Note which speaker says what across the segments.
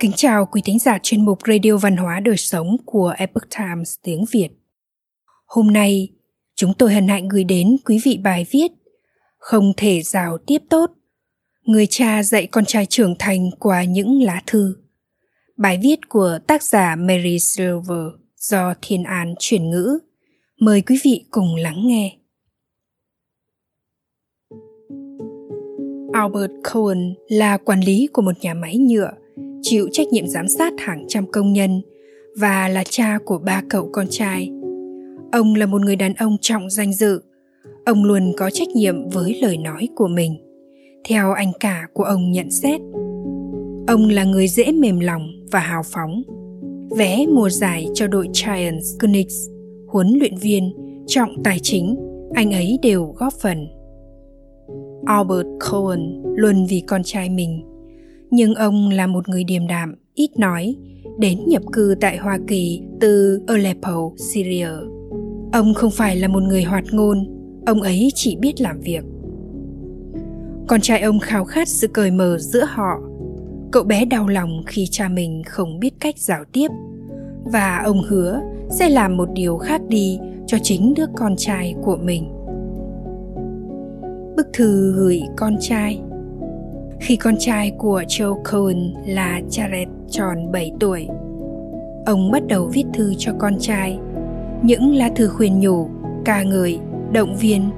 Speaker 1: Kính chào quý thính giả chuyên mục Radio Văn hóa Đời Sống của Epoch Times tiếng Việt. Hôm nay, chúng tôi hân hạnh gửi đến quý vị bài viết Không thể rào tiếp tốt. Người cha dạy con trai trưởng thành qua những lá thư. Bài viết của tác giả Mary Silver do Thiên An chuyển ngữ. Mời quý vị cùng lắng nghe. Albert Cohen là quản lý của một nhà máy nhựa, chịu trách nhiệm giám sát hàng trăm công nhân và là cha của ba cậu con trai. Ông là một người đàn ông trọng danh dự. Ông luôn có trách nhiệm với lời nói của mình. Theo anh cả của ông nhận xét, ông là người dễ mềm lòng và hào phóng. Vé mùa giải cho đội Giants Knicks, huấn luyện viên, trọng tài chính, anh ấy đều góp phần Albert Cohen luôn vì con trai mình. Nhưng ông là một người điềm đạm, ít nói, đến nhập cư tại Hoa Kỳ từ Aleppo, Syria. Ông không phải là một người hoạt ngôn, ông ấy chỉ biết làm việc. Con trai ông khao khát sự cởi mở giữa họ. Cậu bé đau lòng khi cha mình không biết cách giao tiếp và ông hứa sẽ làm một điều khác đi cho chính đứa con trai của mình bức thư gửi con trai. Khi con trai của Joe Cohen là Jared tròn 7 tuổi, ông bắt đầu viết thư cho con trai, những lá thư khuyên nhủ, ca ngợi, động viên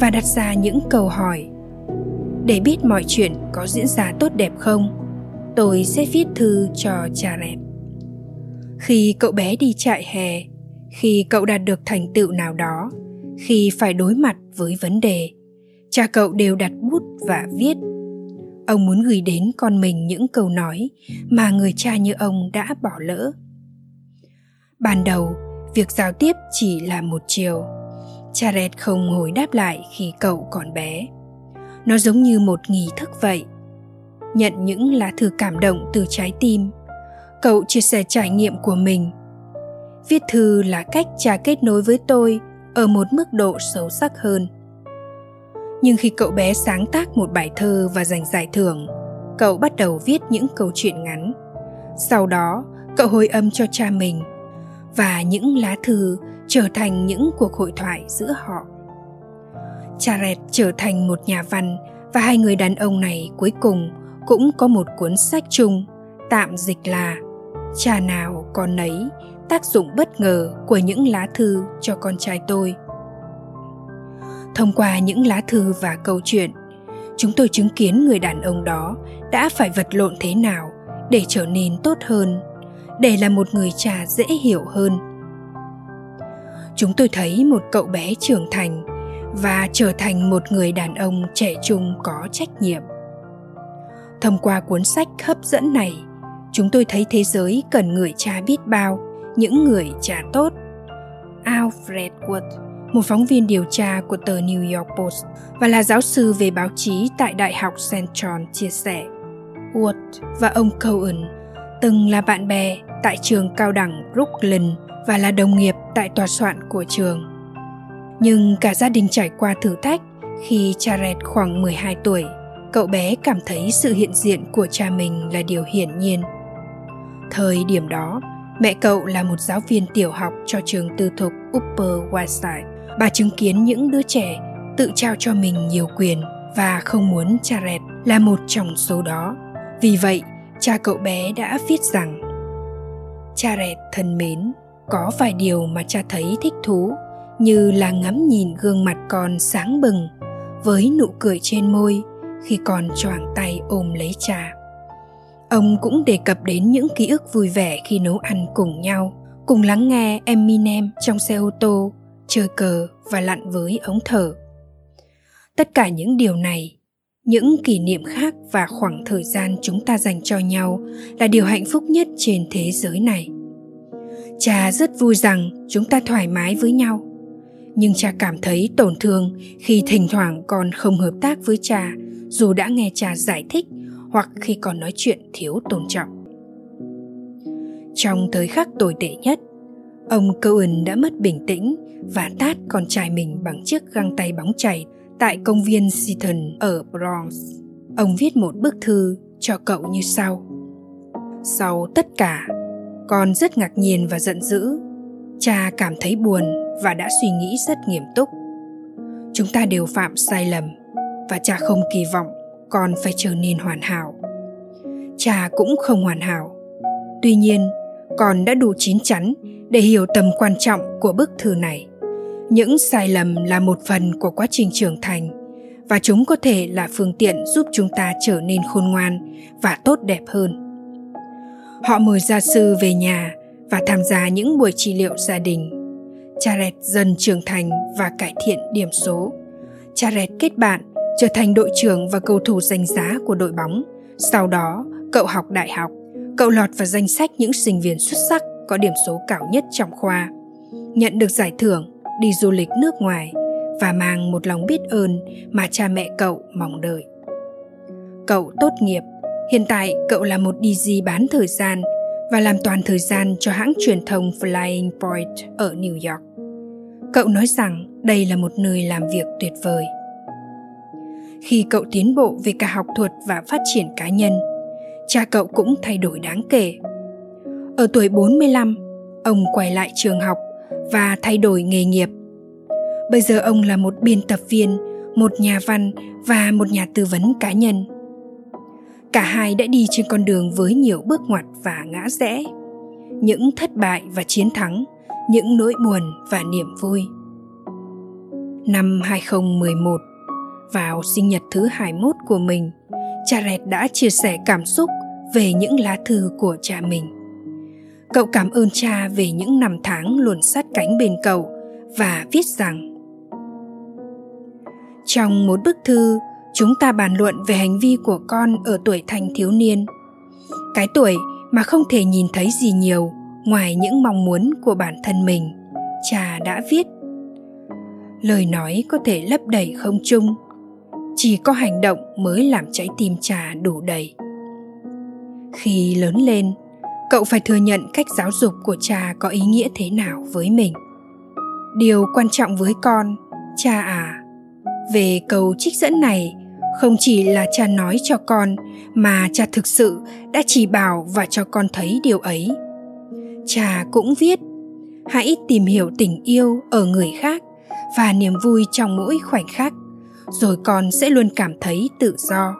Speaker 1: và đặt ra những câu hỏi. Để biết mọi chuyện có diễn ra tốt đẹp không, tôi sẽ viết thư cho Jared. Khi cậu bé đi trại hè, khi cậu đạt được thành tựu nào đó, khi phải đối mặt với vấn đề cha cậu đều đặt bút và viết ông muốn gửi đến con mình những câu nói mà người cha như ông đã bỏ lỡ. Ban đầu, việc giao tiếp chỉ là một chiều. Charet không hồi đáp lại khi cậu còn bé. Nó giống như một nghi thức vậy. Nhận những lá thư cảm động từ trái tim, cậu chia sẻ trải nghiệm của mình. Viết thư là cách cha kết nối với tôi ở một mức độ sâu sắc hơn nhưng khi cậu bé sáng tác một bài thơ và giành giải thưởng, cậu bắt đầu viết những câu chuyện ngắn. Sau đó, cậu hồi âm cho cha mình và những lá thư trở thành những cuộc hội thoại giữa họ. Charet trở thành một nhà văn và hai người đàn ông này cuối cùng cũng có một cuốn sách chung, tạm dịch là. Cha nào con nấy, tác dụng bất ngờ của những lá thư cho con trai tôi thông qua những lá thư và câu chuyện. Chúng tôi chứng kiến người đàn ông đó đã phải vật lộn thế nào để trở nên tốt hơn, để là một người cha dễ hiểu hơn. Chúng tôi thấy một cậu bé trưởng thành và trở thành một người đàn ông trẻ trung có trách nhiệm. Thông qua cuốn sách hấp dẫn này, chúng tôi thấy thế giới cần người cha biết bao, những người cha tốt. Alfred wood một phóng viên điều tra của tờ New York Post và là giáo sư về báo chí tại Đại học St. John chia sẻ. Wood và ông Cohen từng là bạn bè tại trường cao đẳng Brooklyn và là đồng nghiệp tại tòa soạn của trường. Nhưng cả gia đình trải qua thử thách khi Jared khoảng 12 tuổi, cậu bé cảm thấy sự hiện diện của cha mình là điều hiển nhiên. Thời điểm đó, mẹ cậu là một giáo viên tiểu học cho trường tư thục Upper West Side bà chứng kiến những đứa trẻ tự trao cho mình nhiều quyền và không muốn cha rẹt là một trong số đó. Vì vậy, cha cậu bé đã viết rằng, cha rẹt thân mến, có vài điều mà cha thấy thích thú, như là ngắm nhìn gương mặt con sáng bừng với nụ cười trên môi khi con choàng tay ôm lấy cha. Ông cũng đề cập đến những ký ức vui vẻ khi nấu ăn cùng nhau, cùng lắng nghe eminem trong xe ô tô chơi cờ và lặn với ống thở. Tất cả những điều này, những kỷ niệm khác và khoảng thời gian chúng ta dành cho nhau là điều hạnh phúc nhất trên thế giới này. Cha rất vui rằng chúng ta thoải mái với nhau, nhưng cha cảm thấy tổn thương khi thỉnh thoảng con không hợp tác với cha dù đã nghe cha giải thích hoặc khi còn nói chuyện thiếu tôn trọng. Trong thời khắc tồi tệ nhất ông cohen đã mất bình tĩnh và tát con trai mình bằng chiếc găng tay bóng chảy tại công viên Seaton ở Bronx. Ông viết một bức thư cho cậu như sau. sau tất cả, con rất ngạc nhiên và giận dữ cha cảm thấy buồn và đã suy nghĩ rất nghiêm túc chúng ta đều phạm sai lầm và cha không kỳ vọng con phải trở nên hoàn hảo cha cũng không hoàn hảo tuy nhiên, con đã đủ chín chắn để hiểu tầm quan trọng của bức thư này những sai lầm là một phần của quá trình trưởng thành và chúng có thể là phương tiện giúp chúng ta trở nên khôn ngoan và tốt đẹp hơn họ mời gia sư về nhà và tham gia những buổi trị liệu gia đình Jared dần trưởng thành và cải thiện điểm số. Jared kết bạn, trở thành đội trưởng và cầu thủ danh giá của đội bóng. Sau đó, cậu học đại học. Cậu lọt vào danh sách những sinh viên xuất sắc có điểm số cao nhất trong khoa. Nhận được giải thưởng, đi du lịch nước ngoài và mang một lòng biết ơn mà cha mẹ cậu mong đợi. Cậu tốt nghiệp, hiện tại cậu là một DJ bán thời gian và làm toàn thời gian cho hãng truyền thông Flying Point ở New York. Cậu nói rằng đây là một nơi làm việc tuyệt vời. Khi cậu tiến bộ về cả học thuật và phát triển cá nhân, cha cậu cũng thay đổi đáng kể. Ở tuổi 45, ông quay lại trường học và thay đổi nghề nghiệp. Bây giờ ông là một biên tập viên, một nhà văn và một nhà tư vấn cá nhân. Cả hai đã đi trên con đường với nhiều bước ngoặt và ngã rẽ. Những thất bại và chiến thắng những nỗi buồn và niềm vui. Năm 2011 vào sinh nhật thứ 21 của mình Jared đã chia sẻ cảm xúc về những lá thư của cha mình cậu cảm ơn cha về những năm tháng luôn sát cánh bên cậu và viết rằng, trong một bức thư, chúng ta bàn luận về hành vi của con ở tuổi thanh thiếu niên. Cái tuổi mà không thể nhìn thấy gì nhiều ngoài những mong muốn của bản thân mình, cha đã viết. Lời nói có thể lấp đầy không trung, chỉ có hành động mới làm trái tim cha đủ đầy. Khi lớn lên cậu phải thừa nhận cách giáo dục của cha có ý nghĩa thế nào với mình. Điều quan trọng với con, cha à về câu trích dẫn này, không chỉ là cha nói cho con, mà cha thực sự đã chỉ bảo và cho con thấy điều ấy. Cha cũng viết, hãy tìm hiểu tình yêu ở người khác và niềm vui trong mỗi khoảnh khắc, rồi con sẽ luôn cảm thấy tự do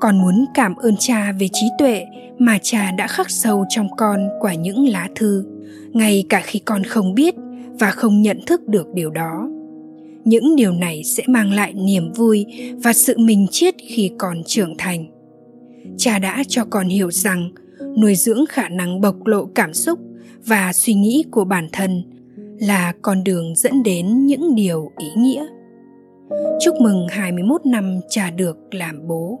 Speaker 1: con muốn cảm ơn cha về trí tuệ mà cha đã khắc sâu trong con qua những lá thư, ngay cả khi con không biết và không nhận thức được điều đó những điều này sẽ mang lại niềm vui và sự minh triết khi còn trưởng thành cha đã cho con hiểu rằng nuôi dưỡng khả năng bộc lộ cảm xúc và suy nghĩ của bản thân là con đường dẫn đến những điều ý nghĩa. Chúc mừng 21 năm cha được làm bố.